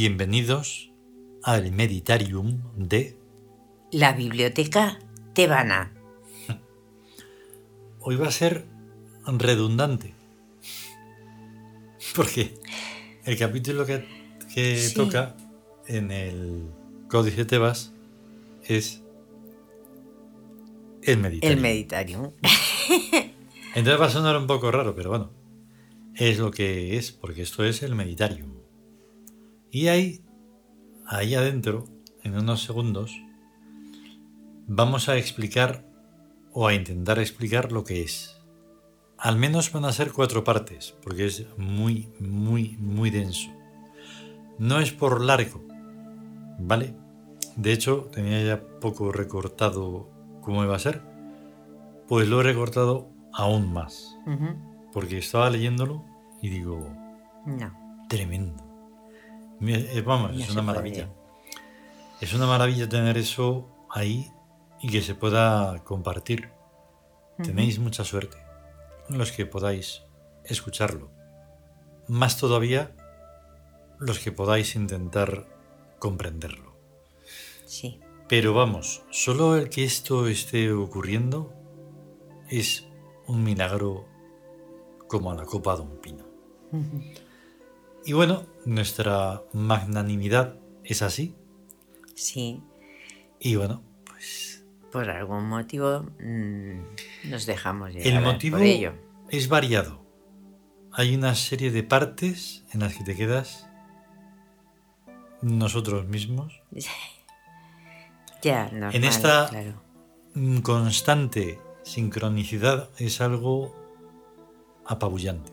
Bienvenidos al Meditarium de La biblioteca tebana. Hoy va a ser redundante. Porque el capítulo que, que Sí. toca en el Códice Tebas es el Meditarium. El meditarium. Entonces va a sonar un poco raro, pero bueno, es lo que es, porque esto es el Meditarium. Y ahí, ahí adentro, en unos segundos, vamos a explicar o a intentar explicar lo que es. Al menos van a ser cuatro partes, porque es muy, muy, muy denso. No es por largo, ¿vale? De hecho, tenía ya poco recortado cómo iba a ser, pues lo he recortado aún más, porque estaba leyéndolo y digo, No. tremendo. Eh, Vamos, es una puede. maravilla. Es una maravilla tener eso ahí y que se pueda compartir. Tenéis mucha suerte los que podáis escucharlo. Más todavía los que podáis intentar comprenderlo. Sí. Pero vamos, solo el que esto esté ocurriendo es un milagro como a la copa de un pino. Y bueno, nuestra magnanimidad es así. Sí. Y bueno, pues Por algún motivo mm, nos dejamos llevar el motivo por ello. es variado. Hay una serie de partes en las que te quedas nosotros mismos Ya, normal, En esta- claro. Constante sincronicidad es algo apabullante.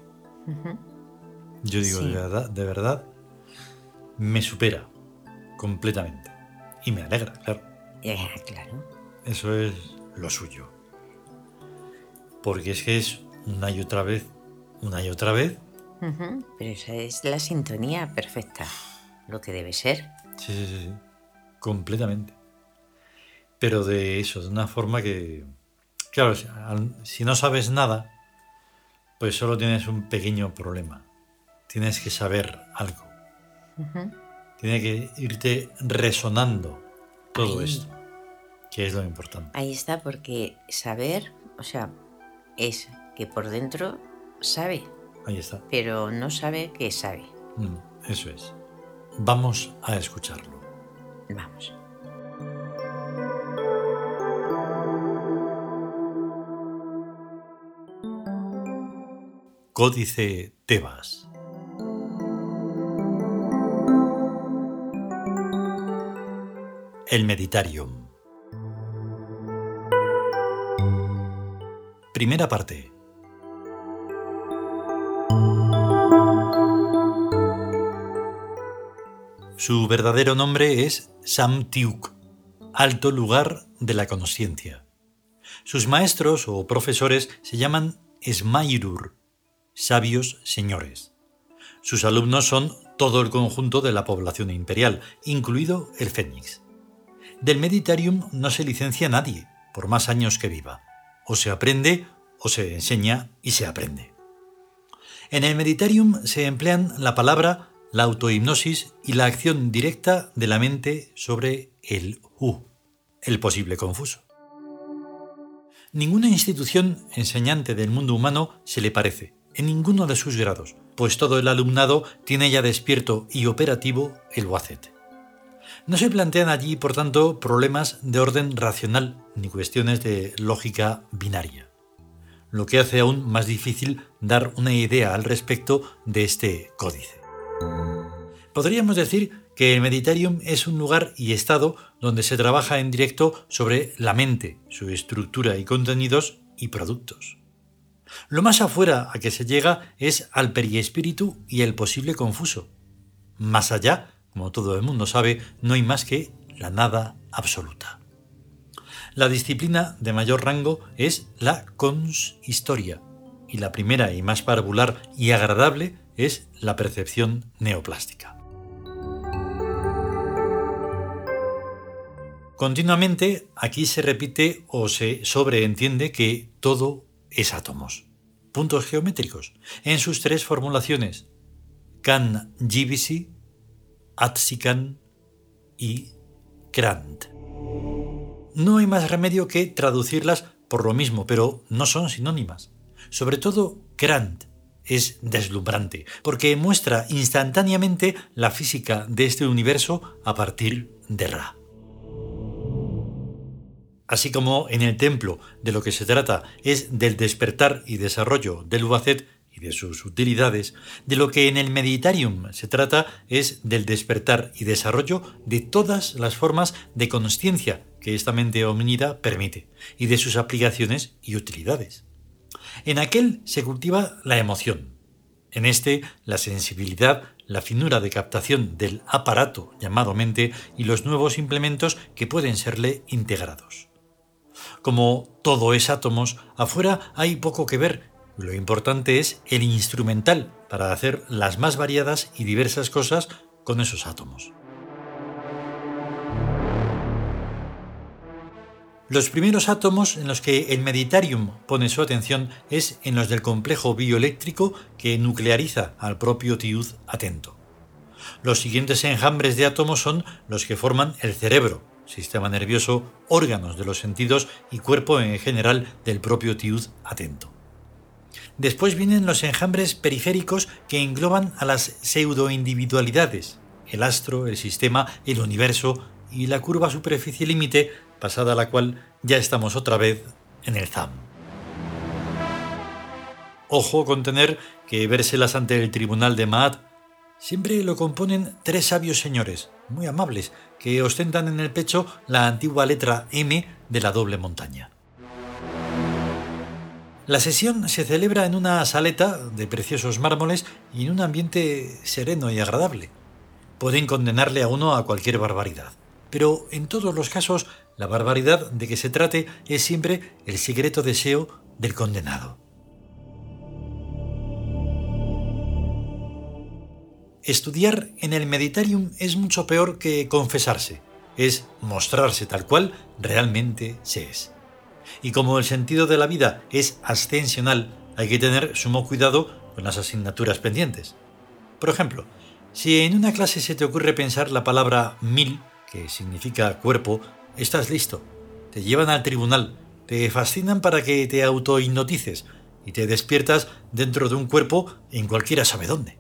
Yo digo, Sí. de verdad, de verdad, me supera completamente. Y me alegra, claro. Eso es lo suyo. Porque es que es una y otra vez, una y otra vez. Pero esa es la sintonía perfecta. Lo que debe ser. Sí, sí, sí, sí. Completamente. Pero de eso, de una forma que. Claro, si no sabes nada, pues solo tienes un pequeño problema. Tienes que saber algo. Ujú. Tiene que irte resonando todo Ahí. esto, que es lo importante. Ahí está, porque saber, o sea, es que por dentro sabe, Ahí está. pero no sabe que sabe. Mm, Eso es. Vamos a escucharlo. Vamos. Códice Tebas. El Meditarium. Primera parte. Su verdadero nombre es Samtiuk, alto lugar de la conciencia. Sus maestros o profesores se llaman Smairur, sabios señores. Sus alumnos son todo el conjunto de la población imperial, incluido el Fénix. Del Meditarium no se licencia nadie, por más años que viva. O se aprende, o se enseña y se aprende. En el Meditarium se emplean la palabra, la autohipnosis y la acción directa de la mente sobre el Hu, el posible confuso. Ninguna institución enseñante del mundo humano se le parece, en ninguno de sus grados, pues todo el alumnado tiene ya despierto y operativo el WACET. No se plantean allí, por tanto, problemas de orden racional ni cuestiones de lógica binaria, lo que hace aún más difícil dar una idea al respecto de este códice. Podríamos decir que el Meditarium es un lugar y estado donde se trabaja en directo sobre la mente, su estructura y contenidos y productos. Lo más afuera a que se llega es al periespíritu y el posible confuso. Más allá, como todo el mundo sabe, no hay más que la nada absoluta. La disciplina de mayor rango es la conshistoria, y la primera y más parvular y agradable es la percepción neoplástica. Continuamente aquí se repite o se sobreentiende que todo es átomos, puntos geométricos, en sus tres formulaciones, Can Givisi, Atsikan y Krant. No hay más remedio que traducirlas por lo mismo, pero no son sinónimas. Sobre todo Krant es deslumbrante, porque muestra instantáneamente la física de este universo a partir de Ra. Así como en el templo de lo que se trata es del despertar y desarrollo del Ubacet y de sus utilidades, de lo que en el Meditarium se trata es del despertar y desarrollo de todas las formas de conciencia que esta mente homínida permite, y de sus aplicaciones y utilidades. En aquel se cultiva la emoción, en este la sensibilidad, la finura de captación del aparato llamado mente y los nuevos implementos que pueden serle integrados. Como todo es átomos, afuera hay poco que ver, lo importante es el instrumental para hacer las más variadas y diversas cosas con esos átomos. Los primeros átomos en los que el Meditarium pone su atención es en los del complejo bioeléctrico que nucleariza al propio tiud atento. Los siguientes enjambres de átomos son los que forman el cerebro, sistema nervioso, órganos de los sentidos y cuerpo en general del propio tiud atento. Después vienen los enjambres periféricos que engloban a las pseudoindividualidades, el astro, el sistema, el universo y la curva superficie límite pasada la cual ya estamos otra vez en el ZAM. Ojo con tener que vérselas ante el tribunal de Maat. Siempre lo componen tres sabios señores, muy amables, que ostentan en el pecho la antigua letra M de la doble montaña. La sesión se celebra en una saleta de preciosos mármoles y en un ambiente sereno y agradable. Pueden condenarle a uno a cualquier barbaridad, pero en todos los casos la barbaridad de que se trate es siempre el secreto deseo del condenado. Estudiar en el Meditarium es mucho peor que confesarse, es mostrarse tal cual realmente se es. Y como el sentido de la vida es ascensional, hay que tener sumo cuidado con las asignaturas pendientes. Por ejemplo, si en una clase se te ocurre pensar la palabra mil, que significa cuerpo, estás listo. Te llevan al tribunal, te fascinan para que te autohipnotices y te despiertas dentro de un cuerpo en cualquiera sabe dónde.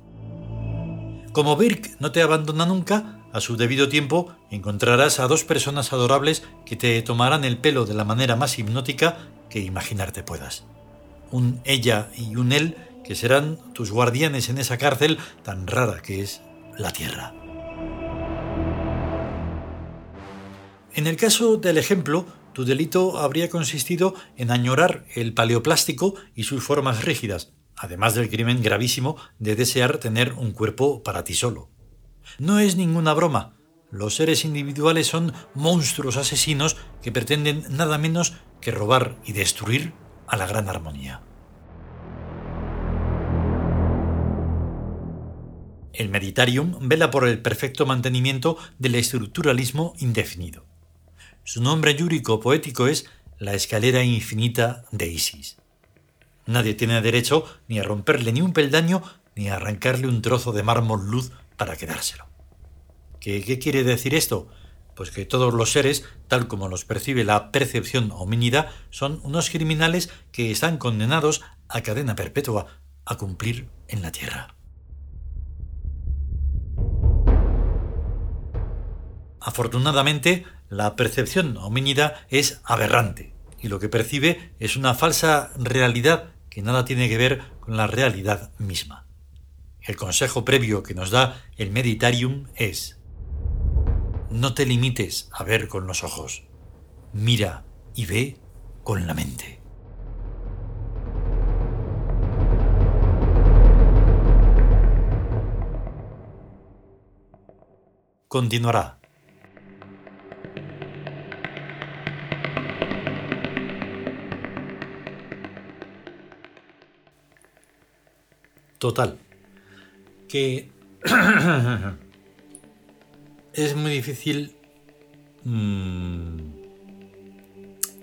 Como Birk no te abandona nunca, a su debido tiempo encontrarás a dos personas adorables que te tomarán el pelo de la manera más hipnótica que imaginarte puedas. Un ella y un él que serán tus guardianes en esa cárcel tan rara que es la Tierra. En el caso del ejemplo, tu delito habría consistido en añorar el paleoplástico y sus formas rígidas, además del crimen gravísimo de desear tener un cuerpo para ti solo. No es ninguna broma. Los seres individuales son monstruos asesinos que pretenden nada menos que robar y destruir a la gran armonía. El Meditarium vela por el perfecto mantenimiento del estructuralismo indefinido. Su nombre yúrico poético es la escalera infinita de Isis. Nadie tiene derecho ni a romperle ni un peldaño ni a arrancarle un trozo de mármol luz para quedárselo. ¿Qué, ¿Qué, quiere decir esto? Pues que todos los seres, tal como los percibe la percepción homínida, son unos criminales que están condenados a cadena perpetua, a cumplir en la tierra. Afortunadamente, la percepción homínida es aberrante y lo que percibe es una falsa realidad que nada tiene que ver con la realidad misma. El consejo previo que nos da el Meditarium es no te limites a ver con los ojos, mira y ve con la mente. Continuará. Total. Que es muy difícil mmm,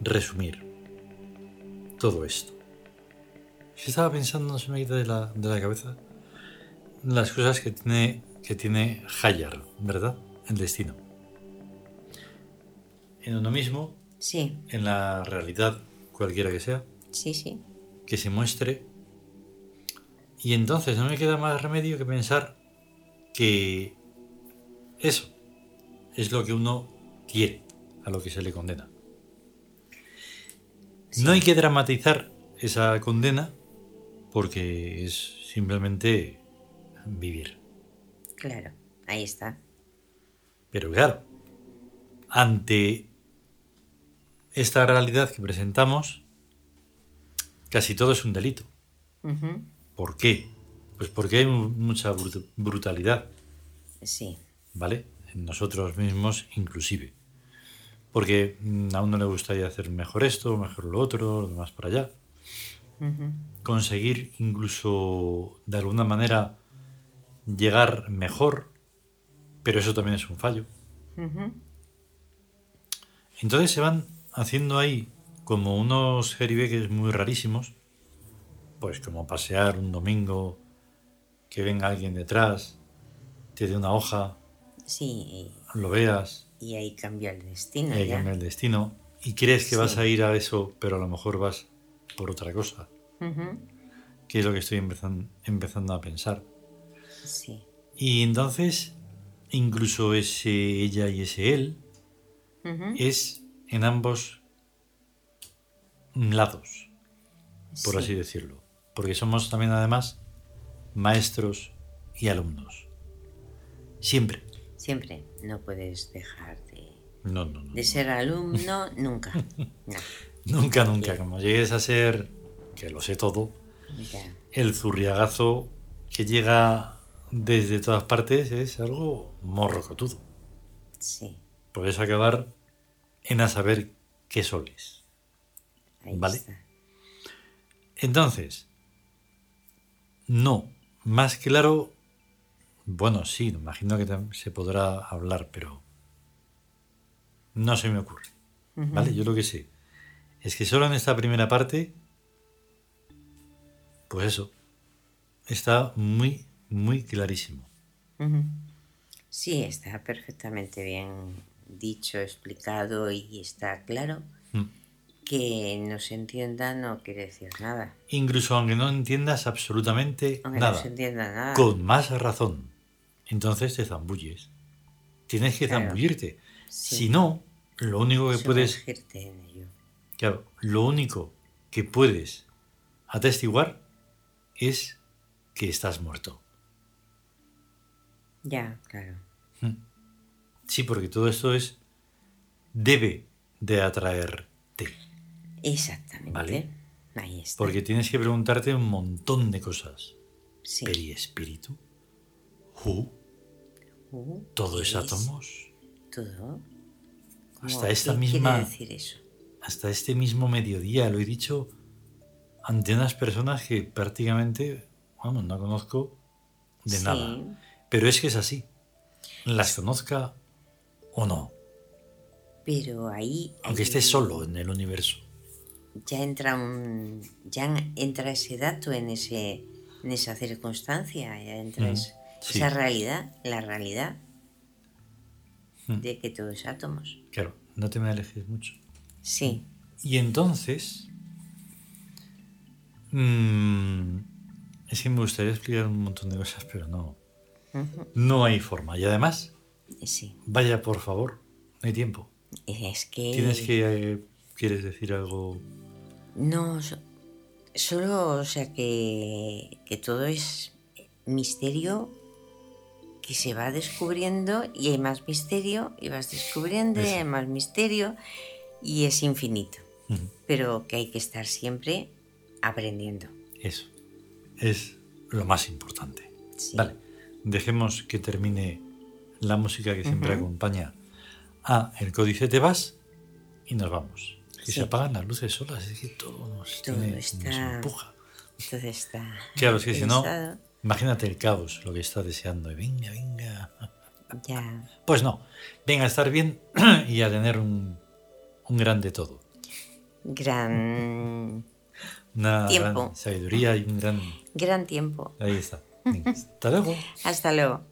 resumir todo esto. Si estaba pensando, se me quita de la, de la cabeza. las cosas que tiene, que tiene Hayar, ¿verdad? El destino. En uno mismo, Sí, en la realidad, cualquiera que sea, sí, sí. que se muestre. Y entonces no me queda más remedio que pensar que eso es lo que uno quiere, a lo que se le condena. Sí. No hay que dramatizar esa condena porque es simplemente vivir. Claro, ahí está. Pero claro, ante esta realidad que presentamos, casi todo es un delito. ¿Por qué? Pues porque hay mu- mucha brut- brutalidad, Sí, ¿vale? En nosotros mismos inclusive. Porque mm, a uno le gustaría hacer mejor esto, mejor lo otro, lo demás para allá. Conseguir incluso de alguna manera llegar mejor, pero eso también es un fallo. Entonces se van haciendo ahí como unos jeribeques muy rarísimos, pues como pasear un domingo, que venga alguien detrás, te dé una hoja, Sí, lo veas, y, ahí cambió el destino y ahí ya. cambia el destino, y crees que vas a ir a eso, pero a lo mejor vas por otra cosa, que es lo que estoy empezan- empezando a pensar. Sí. Y entonces, incluso ese ella y ese él, es en ambos lados. por sí, así decirlo. Porque somos también además maestros y alumnos. Siempre. Siempre no puedes dejar de, No, no, no. de ser alumno nunca. Nunca, nunca. Como llegues a ser, que lo sé todo, ya. el zurriagazo que llega desde todas partes es algo morrocotudo. Sí, Puedes acabar en a saber qué soles. ahí Vale. está. Entonces, no, más claro, bueno, sí, imagino que se podrá hablar, pero no se me ocurre. ¿Vale? Yo lo que sé es que solo en esta primera parte, pues eso, está muy, muy clarísimo. Sí, está perfectamente bien dicho, explicado y está claro Mm. Que no se entienda no quiere decir nada. Incluso aunque no entiendas absolutamente Aunque nada, no se entienda nada. con más razón, entonces te zambulles. Tienes que Claro. zambullirte. Sí. Si no, lo único que puedes en ello. Claro, lo único que puedes atestiguar es que estás muerto. Ya, claro. Sí, porque todo esto es debe de atraerte, Exactamente. Vale. Ahí está. porque tienes que preguntarte un montón de cosas. sí. ¿Peri espíritu? ¿Who? Uh, ¿Todo ¿qué es es? átomos? Todo. Hasta esta ¿Qué misma- decir eso? Hasta este mismo mediodía lo he dicho ante unas personas que prácticamente, vamos, no conozco de Sí. nada. Pero es que es así. Las conozca o no. Pero ahí. Aunque estés solo en el universo. Ya entra un. Ya entra ese dato en ese. En esa circunstancia. Ya entra Mm, sí. esa realidad. La realidad Mm. de que todo es átomos. Claro, no te me alejes mucho. Sí. Y entonces... mm, es que me gustaría explicar un montón de cosas, pero no. No hay forma. Y además, Sí. vaya por favor, no hay tiempo. Es que. Tienes que... eh, ¿Quieres decir algo? No, so- solo, o sea, que, que todo es misterio que se va descubriendo y hay más misterio y vas descubriendo y hay más misterio y es infinito. Pero que hay que estar siempre aprendiendo. Eso. Es lo más importante. Sí. Vale, dejemos que termine la música que siempre acompaña a el códice te vas y nos vamos. Que Sí. se apagan las luces solas, es que todo nos, Todo tiene- nos está- empuja. Entonces está. Claro, es que si no, imagínate el caos, lo que está deseando. y Venga, venga. Ya. Pues no, venga a estar bien y a tener un, un grande todo. Gran. Una Tiempo. gran sabiduría y un gran... Gran tiempo. Ahí está. Hasta luego. Hasta luego.